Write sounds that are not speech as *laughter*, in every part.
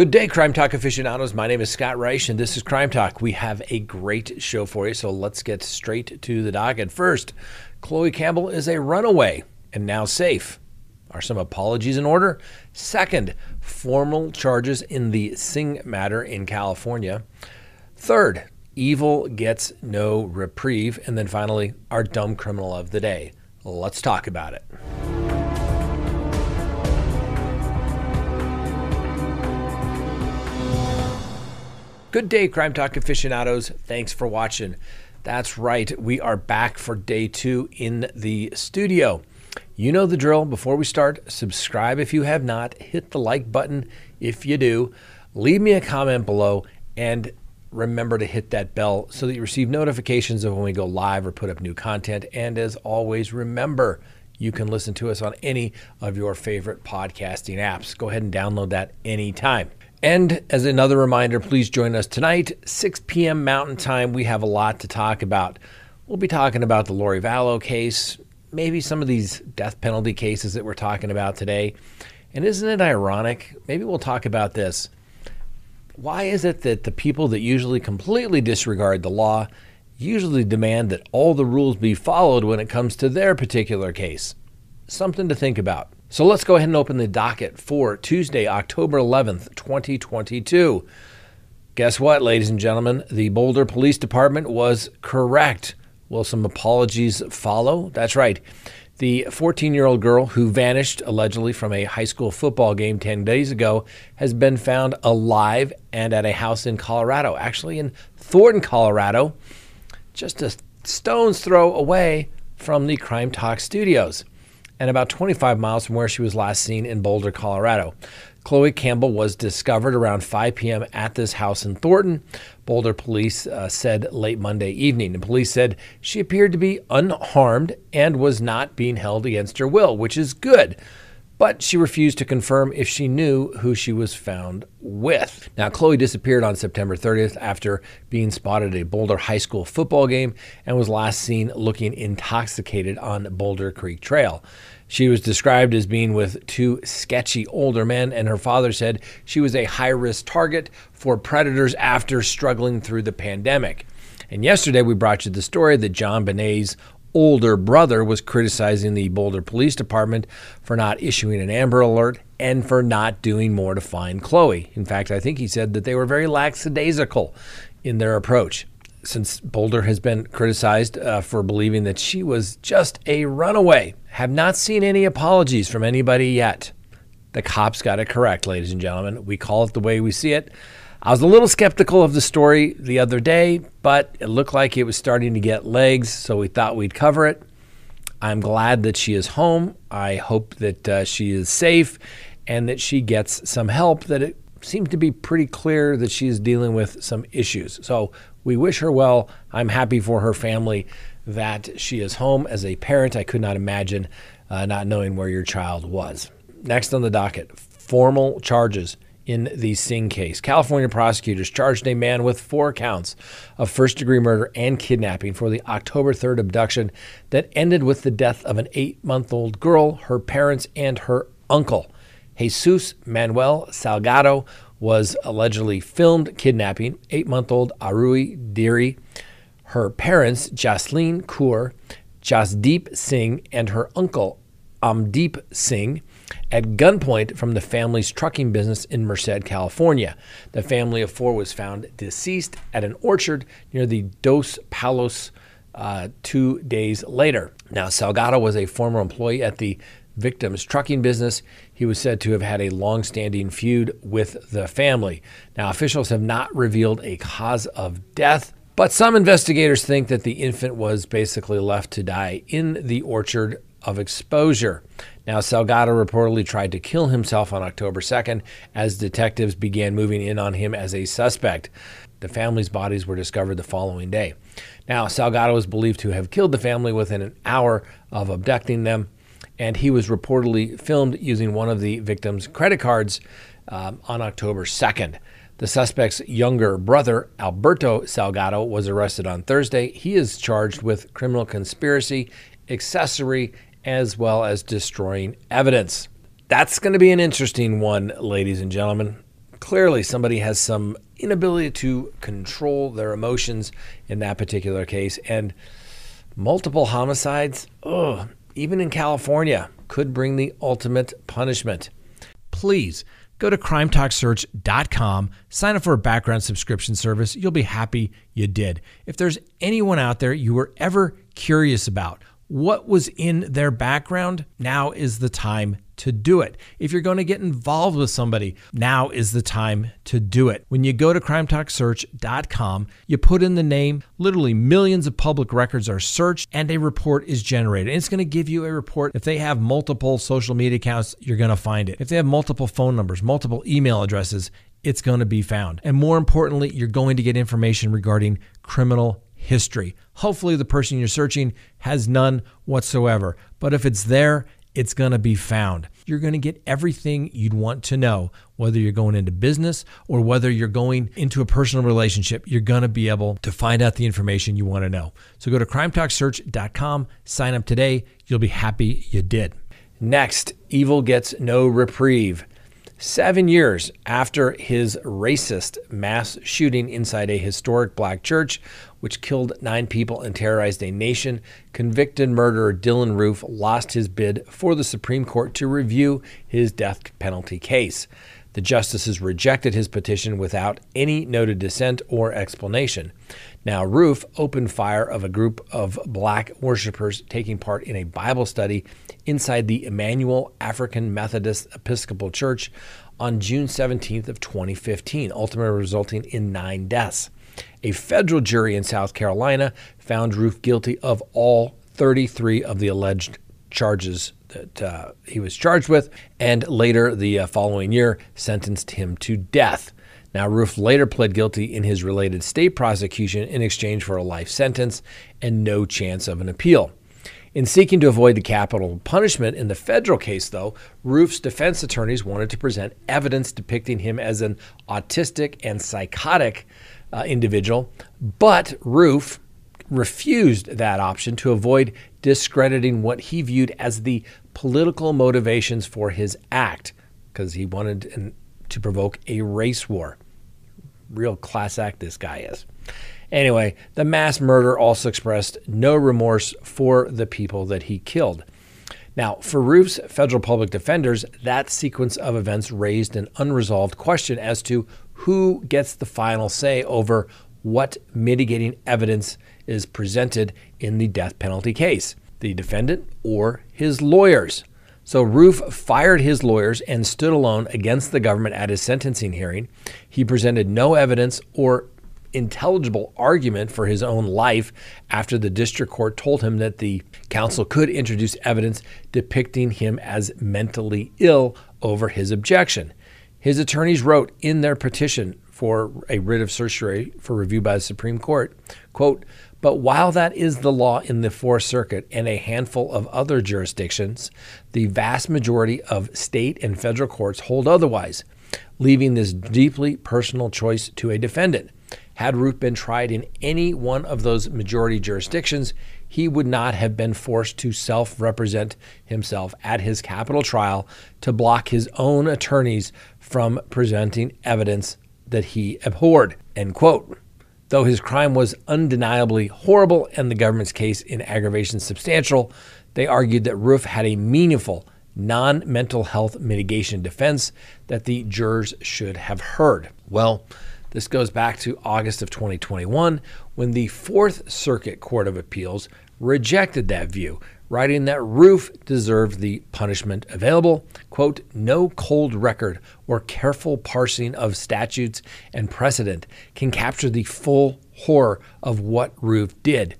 Good day, Crime Talk aficionados. My name is Scott Reisch, and this is Crime Talk. We have a great show for you, so let's get straight to the docket. First, Chloe Campbell is a runaway and now safe. Are some apologies in order? Second, formal charges in the Singh matter in California. Third, evil gets no reprieve. And then finally, our dumb criminal of the day. Let's talk about it. Good day, Crime Talk aficionados. Thanks for watching. That's right, we are back for day two in the studio. You know the drill. Before we start, subscribe if you have not, hit the like button if you do, leave me a comment below, and remember to hit that bell so that you receive notifications of when we go live or put up new content. And as always, remember, you can listen to us on any of your favorite podcasting apps. Go ahead and download that anytime. And as another reminder, please join us tonight, 6 p.m. Mountain Time. We have a lot to talk about. We'll be talking about the Lori Vallow case, maybe some of these death penalty cases that we're talking about today. And isn't it ironic? Maybe we'll talk about this. Why is it that the people that usually completely disregard the law usually demand that all the rules be followed when it comes to their particular case? Something to think about. So let's go ahead and open the docket for Tuesday, October 11th, 2022. Guess what, ladies and gentlemen? The Boulder Police Department was correct. Will some apologies follow? That's right. The 14 year old girl who vanished allegedly from a high school football game 10 days ago has been found alive and at a house in Colorado, actually in Thornton, Colorado, just a stone's throw away from the Crime Talk studios and about 25 miles from where she was last seen in Boulder, Colorado. Chloe Campbell was discovered around 5 p.m. at this house in Thornton. Boulder police uh, said late Monday evening. And police said she appeared to be unharmed and was not being held against her will, which is good but she refused to confirm if she knew who she was found with. Now, Chloe disappeared on September 30th after being spotted at a Boulder High School football game and was last seen looking intoxicated on Boulder Creek Trail. She was described as being with two sketchy older men, and her father said she was a high risk target for predators after struggling through the pandemic. And yesterday we brought you the story that JonBenét's older brother was criticizing the Boulder Police Department for not issuing an Amber Alert and for not doing more to find Chloe. In fact, I think he said that they were very lackadaisical in their approach. Since Boulder has been criticized uh, for believing that she was just a runaway, have not seen any apologies from anybody yet. The cops got it correct, ladies and gentlemen. We call it the way we see it. I was a little skeptical of the story the other day, but it looked like it was starting to get legs, so we thought we'd cover it. I'm glad that she is home. I hope that uh, she is safe and that she gets some help. That it seems to be pretty clear that she is dealing with some issues. So we wish her well. I'm happy for her family that she is home. As a parent, I could not imagine uh, not knowing where your child was. Next on the docket formal charges in the Singh case. California prosecutors charged a man with four counts of first degree murder and kidnapping for the October 3rd abduction that ended with the death of an eight month old girl, her parents, and her uncle. Jesus Manuel Salgado was allegedly filmed kidnapping eight month old Aroohi Dheri, her parents, Jasleen Kaur, Jasdeep Singh, and her uncle, Amdeep Singh at gunpoint from the family's trucking business in Merced, California. The family of four was found deceased at an orchard near the Dos Palos uh, two days later. Now, Salgado was a former employee at the victim's trucking business. He was said to have had a long standing feud with the family. Now, officials have not revealed a cause of death. But some investigators think that the infant was basically left to die in the orchard of exposure. Now, Salgado reportedly tried to kill himself on October 2nd as detectives began moving in on him as a suspect. The family's bodies were discovered the following day. Now, Salgado is believed to have killed the family within an hour of abducting them, and he was reportedly filmed using one of the victim's credit cards um, on October 2nd. The suspect's younger brother, Alberto Salgado, was arrested on Thursday. He is charged with criminal conspiracy, accessory, as well as destroying evidence. That's going to be an interesting one, ladies and gentlemen. clearly somebody has some inability to control their emotions in that particular case. And multiple homicides, ugh, even in California, could bring the ultimate punishment. Please go to crimetalksearch.com, sign up for a background subscription service. You'll be happy you did. If there's anyone out there you were ever curious about, what was in their background, now is the time to do it. If you're going to get involved with somebody, now is the time to do it. When you go to crimetalksearch.com, you put in the name, literally millions of public records are searched and a report is generated. And it's going to give you a report. If they have multiple social media accounts, you're going to find it. If they have multiple phone numbers, multiple email addresses, it's going to be found. And more importantly, you're going to get information regarding criminal history. Hopefully, the person you're searching has none whatsoever. But if it's there, it's going to be found. You're going to get everything you'd want to know, whether you're going into business or whether you're going into a personal relationship. You're going to be able to find out the information you want to know. So go to crimetalksearch.com, sign up today. You'll be happy you did. Next, evil gets no reprieve. Seven years after his racist mass shooting inside a historic black church, which killed nine people and terrorized a nation, convicted murderer Dylann Roof lost his bid for the Supreme Court to review his death penalty case. The justices rejected his petition without any noted dissent or explanation. Now, Roof opened fire of a group of black worshippers taking part in a Bible study inside the Emanuel African Methodist Episcopal Church on June 17th of 2015, ultimately resulting in nine deaths. A federal jury in South Carolina found Roof guilty of all 33 of the alleged charges that uh, he was charged with, and later the uh, following year sentenced him to death. Now, Roof later pled guilty in his related state prosecution in exchange for a life sentence and no chance of an appeal. In seeking to avoid the capital punishment in the federal case, though, Roof's defense attorneys wanted to present evidence depicting him as an autistic and psychotic uh, individual, but Roof refused that option to avoid discrediting what he viewed as the political motivations for his act, because he wanted to provoke a race war. Real class act, this guy is. Anyway, the mass murder also expressed no remorse for the people that he killed. Now, for Roof's federal public defenders, that sequence of events raised an unresolved question as to who gets the final say over what mitigating evidence is presented in the death penalty case the defendant or his lawyers. So Roof fired his lawyers and stood alone against the government at his sentencing hearing. He presented no evidence or intelligible argument for his own life after the district court told him that the counsel could introduce evidence depicting him as mentally ill over his objection. His attorneys wrote in their petition for a writ of certiorari for review by the Supreme Court, quote, but while that is the law in the Fourth Circuit and a handful of other jurisdictions, the vast majority of state and federal courts hold otherwise, leaving this deeply personal choice to a defendant. Had Roof been tried in any one of those majority jurisdictions, he would not have been forced to self represent himself at his capital trial to block his own attorneys from presenting evidence that he abhorred. End quote. Though his crime was undeniably horrible and the government's case in aggravation substantial, they argued that Roof had a meaningful non mental health mitigation defense that the jurors should have heard. Well, this goes back to August of 2021 when the Fourth Circuit Court of Appeals rejected that view, writing that Roof deserved the punishment available. Quote, no cold record or careful parsing of statutes and precedent can capture the full horror of what Roof did.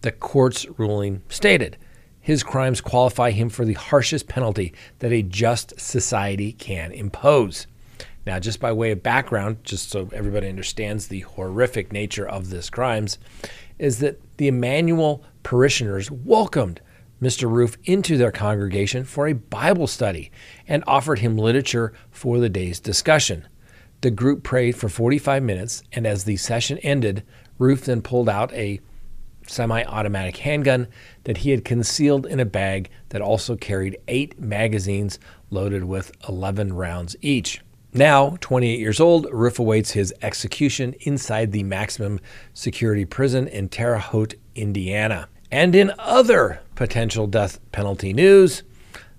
The court's ruling stated his crimes qualify him for the harshest penalty that a just society can impose. Now, just by way of background, just so everybody understands the horrific nature of this crimes, is that the Emanuel parishioners welcomed Mr. Roof into their congregation for a Bible study and offered him literature for the day's discussion. The group prayed for 45 minutes, and as the session ended, Roof then pulled out a semi automatic handgun that he had concealed in a bag that also carried eight magazines loaded with 11 rounds each. Now, 28 years old, Roof awaits his execution inside the maximum security prison in Terre Haute, Indiana. And in other potential death penalty news,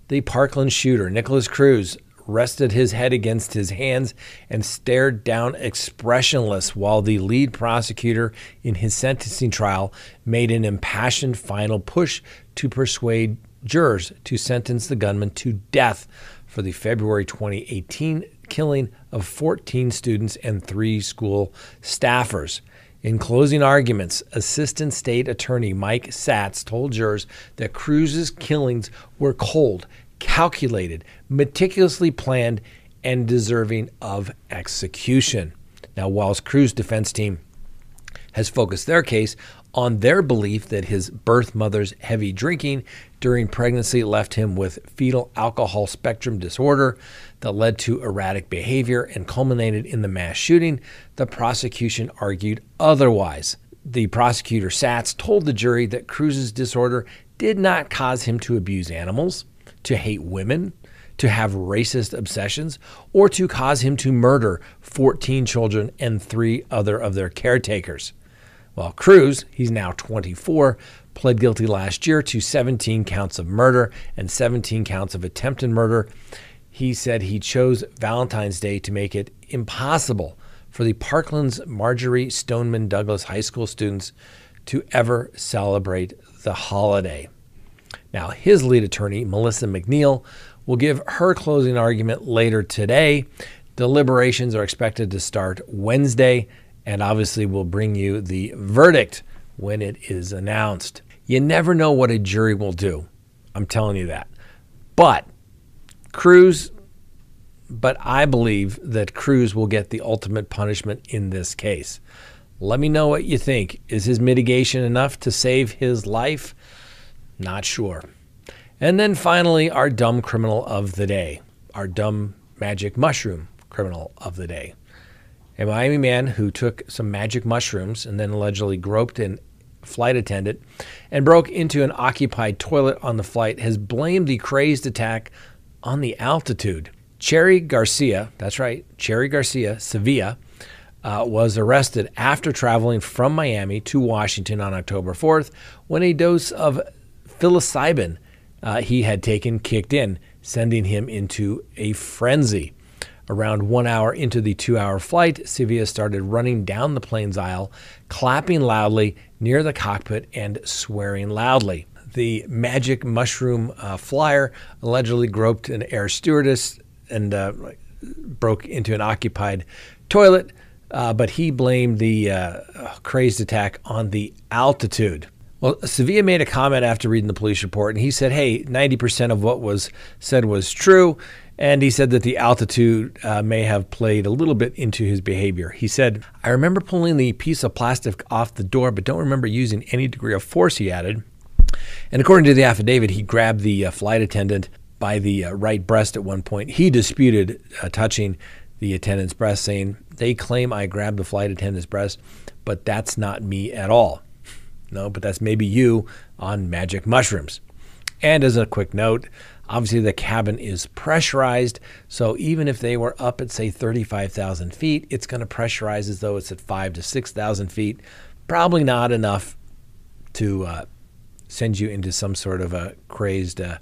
the Parkland shooter, Nikolas Cruz, rested his head against his hands and stared down expressionless while the lead prosecutor in his sentencing trial made an impassioned final push to persuade jurors to sentence the gunman to death for the February 2018 killing of 14 students and three school staffers. In closing arguments, Assistant State Attorney Mike Satz told jurors that Cruz's killings were cold, calculated, meticulously planned, and deserving of execution. Now, whilst Cruz's defense team has focused their case on their belief that his birth mother's heavy drinking during pregnancy left him with fetal alcohol spectrum disorder that led to erratic behavior and culminated in the mass shooting, the prosecution argued otherwise. The prosecutor Satz told the jury that Cruz's disorder did not cause him to abuse animals, to hate women, to have racist obsessions, or to cause him to murder 14 children and three other of their caretakers. Well, Cruz, he's now 24, pled guilty last year to 17 counts of murder and 17 counts of attempted murder. He said he chose Valentine's Day to make it impossible for the Parkland's Marjory Stoneman Douglas High School students to ever celebrate the holiday. Now, his lead attorney, Melissa McNeill, will give her closing argument later today. Deliberations are expected to start Wednesday and obviously we'll bring you the verdict when it is announced. You never know what a jury will do. I'm telling you that. But Cruz, but I believe that Cruz will get the ultimate punishment in this case. Let me know what you think. Is his mitigation enough to save his life? Not sure. And then finally, our dumb criminal of the day, our dumb magic mushroom criminal of the day. A Miami man who took some magic mushrooms and then allegedly groped an flight attendant and broke into an occupied toilet on the flight has blamed the crazed attack on the altitude. Cherry Garcia, that's right, Cherry Garcia, Sevilla, uh, was arrested after traveling from Miami to Washington on October 4th when a dose of psilocybin uh, he had taken kicked in, sending him into a frenzy. Around one hour into the two hour flight, Sevilla started running down the plane's aisle, clapping loudly near the cockpit and swearing loudly. The magic mushroom uh, flyer allegedly groped an air stewardess and uh, broke into an occupied toilet, uh, but he blamed the uh, crazed attack on the altitude. Well, Sevilla made a comment after reading the police report, and he said, "Hey, 90% of what was said was true." And he said that the altitude uh, may have played a little bit into his behavior. He said, I remember pulling the piece of plastic off the door, but don't remember using any degree of force, he added. And according to the affidavit, he grabbed the uh, flight attendant by the uh, right breast at one point. He disputed uh, touching the attendant's breast, saying, They claim I grabbed the flight attendant's breast, but that's not me at all. No, but that's maybe you on magic mushrooms. And as a quick note, Obviously, the cabin is pressurized. So even if they were up at, say, 35,000 feet, it's going to pressurize as though it's at five to 6,000 feet. Probably not enough to uh, send you into some sort of a crazed uh,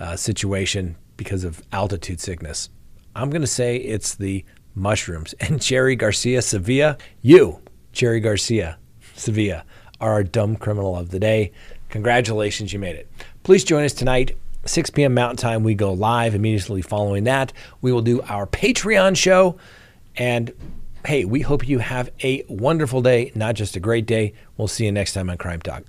uh, situation because of altitude sickness. I'm going to say it's the mushrooms. *laughs* And Cherry Garcia Sevilla, you, Cherry Garcia Sevilla, are our dumb criminal of the day. Congratulations, you made it. Please join us tonight 6 p.m. Mountain Time, we go live. Immediately following that, we will do our Patreon show. And hey, we hope you have a wonderful day, not just a great day. We'll see you next time on Crime Talk.